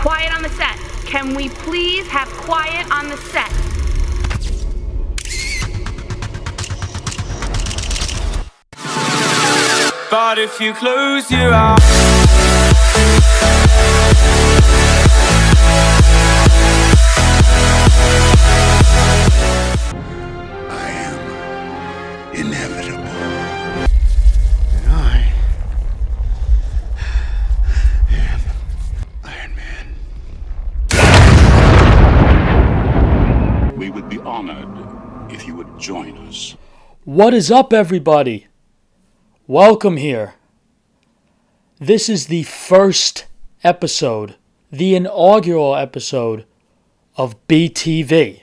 Quiet on the set. Can we please have quiet on the set? But if you close your eyes if you would join us. What is up, everybody? Welcome here. This is the first episode, the inaugural episode of BTV.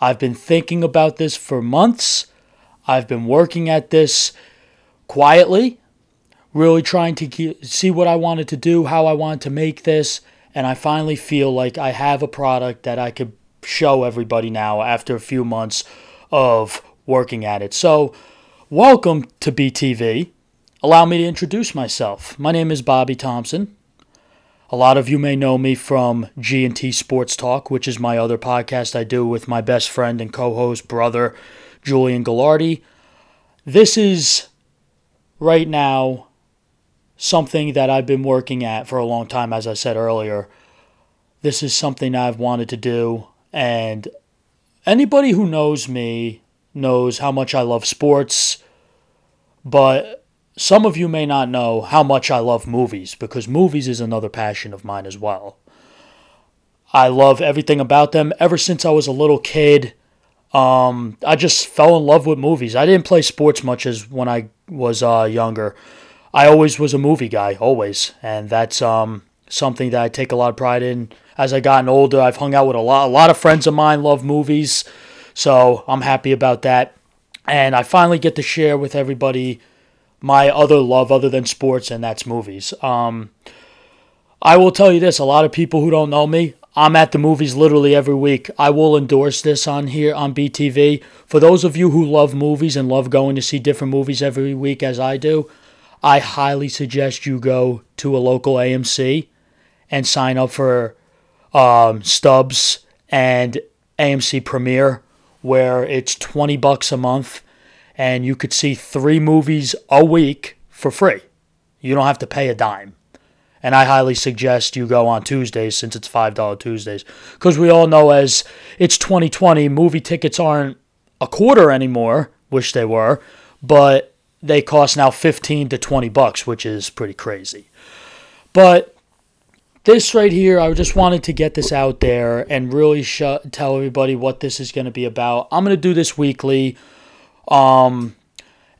I've been thinking about this for months. I've been working at this quietly, really trying to see what I wanted to do, how I wanted to make this, and I finally feel like I have a product that I could show everybody now after a few months of working at it. So, welcome to BTV. Allow me to introduce myself. My name is Bobby Thompson. A lot of you may know me from G&T Sports Talk, which is my other podcast I do with my best friend and co-host brother Julian Gallardi. This is right now something that I've been working at for a long time as I said earlier. This is something I've wanted to do and anybody who knows me knows how much I love sports, but some of you may not know how much I love movies because movies is another passion of mine as well. I love everything about them ever since I was a little kid. Um, I just fell in love with movies. I didn't play sports much as when I was uh, younger. I always was a movie guy, always, and that's um, something that I take a lot of pride in. As I gotten older, I've hung out with a lot. A lot of friends of mine love movies, so I'm happy about that. And I finally get to share with everybody my other love other than sports, and that's movies. Um, I will tell you this: a lot of people who don't know me, I'm at the movies literally every week. I will endorse this on here on BTV. For those of you who love movies and love going to see different movies every week, as I do, I highly suggest you go to a local AMC and sign up for um, Stubs and AMC Premiere, where it's 20 bucks a month and you could see three movies a week for free. You don't have to pay a dime. And I highly suggest you go on Tuesdays since it's $5 Tuesdays. Because we all know as it's 2020, movie tickets aren't a quarter anymore, wish they were, but they cost now 15 to 20 bucks, which is pretty crazy. But this right here, I just wanted to get this out there and really sh- tell everybody what this is going to be about. I'm going to do this weekly. Um,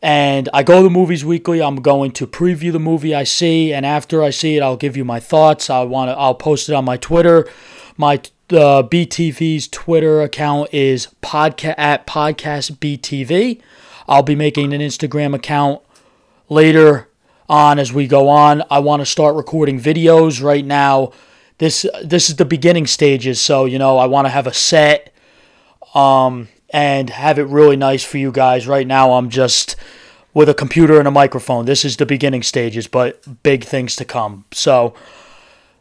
and I go to movies weekly. I'm going to preview the movie I see, and after I see it, I'll give you my thoughts. I want to. I'll post it on my Twitter. My uh, BTV's Twitter account is podcast at podcast BTV. I'll be making an Instagram account later on as we go on. I want to start recording videos right now. This this is the beginning stages, so you know I want to have a set. Um, and have it really nice for you guys. Right now, I'm just with a computer and a microphone. This is the beginning stages, but big things to come. So,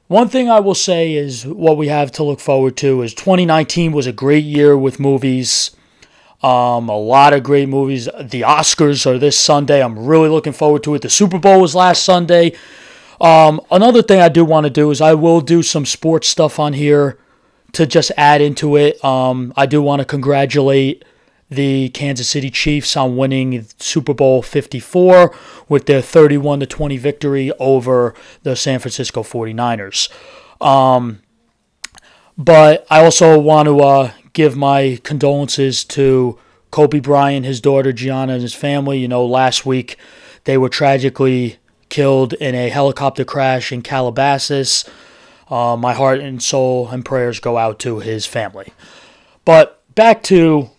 one thing I will say is what we have to look forward to is 2019 was a great year with movies. Um, a lot of great movies. The Oscars are this Sunday. I'm really looking forward to it. The Super Bowl was last Sunday. Um, another thing I do want to do is I will do some sports stuff on here to just add into it, um, I do want to congratulate the Kansas City Chiefs on winning Super Bowl 54 with their 31 to 20 victory over the San Francisco 49ers. Um, but I also want to uh, give my condolences to Kobe Bryant, his daughter Gianna, and his family. You know, last week they were tragically killed in a helicopter crash in Calabasas. Uh, my heart and soul and prayers go out to his family. But back to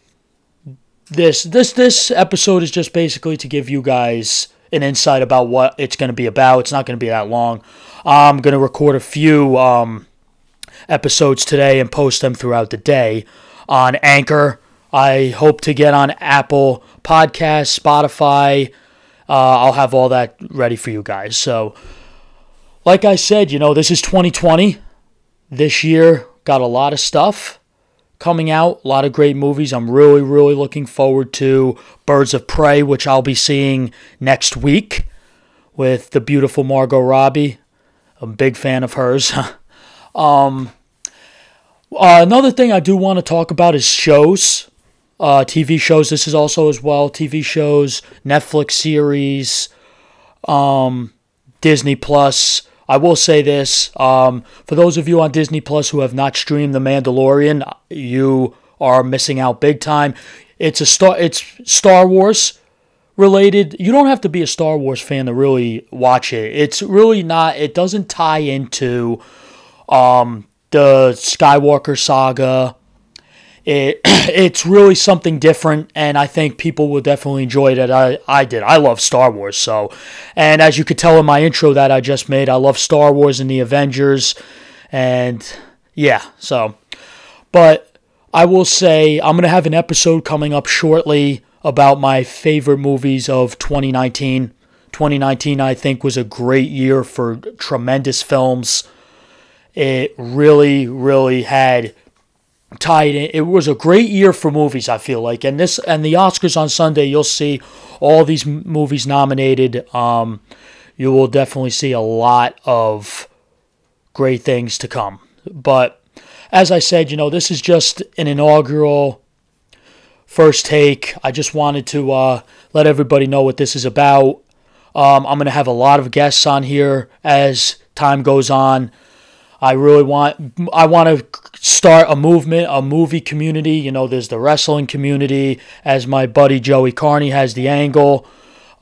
this this this episode is just basically to give you guys an insight about what it's going to be about. It's not going to be that long. I'm going to record a few um, episodes today and post them throughout the day on Anchor. I hope to get on Apple Podcasts, Spotify. Uh, I'll have all that ready for you guys. So like I said, you know, this is 2020. this year got a lot of stuff coming out, a lot of great movies. I'm really, really looking forward to Birds of Prey, which I'll be seeing next week with the beautiful Margot Robbie. I'm a big fan of hers. um, uh, another thing I do want to talk about is shows, uh, TV shows. This is also as well TV shows, Netflix series, um, Disney Plus. I will say this: um, for those of you on Disney Plus who have not streamed The Mandalorian, you are missing out big time. It's a star. It's Star Wars related. You don't have to be a Star Wars fan to really watch it. It's really not. It doesn't tie into um, the Skywalker saga. It it's really something different, and I think people will definitely enjoy it. I I did. I love Star Wars, so and as you could tell in my intro that I just made, I love Star Wars and the Avengers, and yeah. So, but I will say I'm gonna have an episode coming up shortly about my favorite movies of 2019. 2019, I think, was a great year for tremendous films. It really, really had tied in. It was a great year for movies. I feel like, and this and the Oscars on Sunday, you'll see all these movies nominated. Um, you will definitely see a lot of great things to come. But as I said, you know, this is just an inaugural first take. I just wanted to uh, let everybody know what this is about. Um, I'm going to have a lot of guests on here as time goes on. I really want I want to start a movement, a movie community. You know, there's the wrestling community, as my buddy Joey Carney has the angle.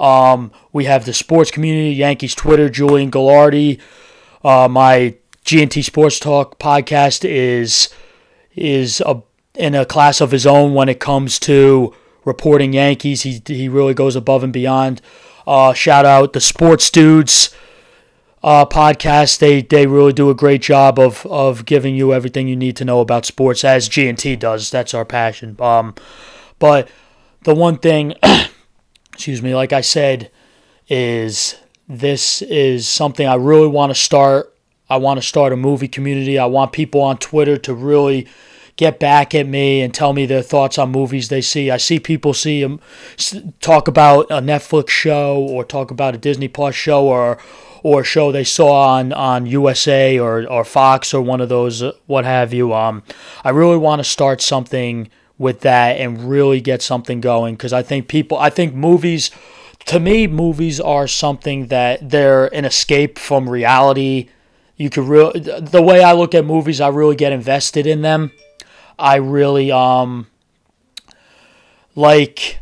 Um, we have the sports community, Yankees Twitter, Julian Gallardi. Uh, my GNT Sports Talk podcast is is a, in a class of his own when it comes to reporting Yankees. He he really goes above and beyond. Uh, shout out the Sports Dudes uh, podcast. They they really do a great job of of giving you everything you need to know about sports, as G and T does. That's our passion. Um, but the one thing, excuse me, like I said, is this is something I really want to start. I want to start a movie community. I want people on Twitter to really get back at me and tell me their thoughts on movies they see. I see people see them talk about a Netflix show or talk about a Disney Plus show or or a show they saw on, on USA or, or Fox or one of those, uh, what have you. Um, I really want to start something with that and really get something going because I think people, I think movies, to me, movies are something that they're an escape from reality. You could really, the way I look at movies, I really get invested in them. I really, um, like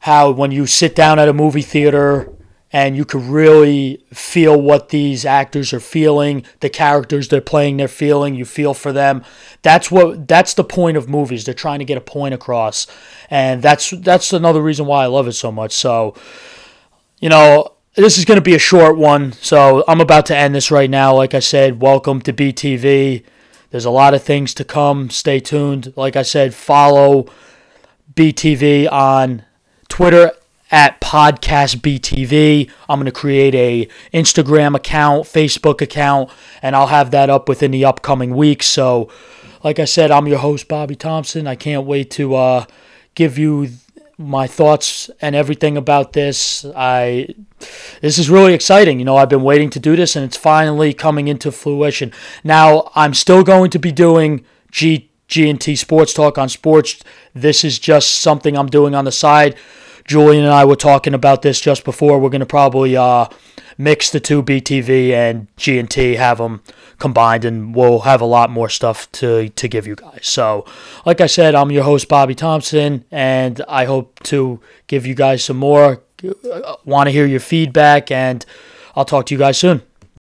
how when you sit down at a movie theater and you can really feel what these actors are feeling the characters they're playing they're feeling you feel for them. That's what that's the point of movies. They're trying to get a point across. And that's that's another reason why i love it so much. So you know this is going to be a short one. So i'm about to end this right now. Like i said welcome to btv there's a lot of things to come. Stay tuned. Like i said follow btv on twitter at podcast btv i'm going to create a instagram account facebook account and i'll have that up within the upcoming weeks so like i said i'm your host bobby thompson. I can't wait to uh, give you my thoughts and everything about this. I this is really exciting. You know i've been waiting to do this and it's finally coming into fruition. Now i'm still going to be doing g g&t sports talk on sports. This is just something i'm doing on the side Julian and I were talking about this just before. We're going to probably uh, mix the two BTV and G&T, have them combined, and we'll have a lot more stuff to, to give you guys. So, like I said, I'm your host, Bobby Thompson, and I hope to give you guys some more. Want to hear your feedback, and I'll talk to you guys soon.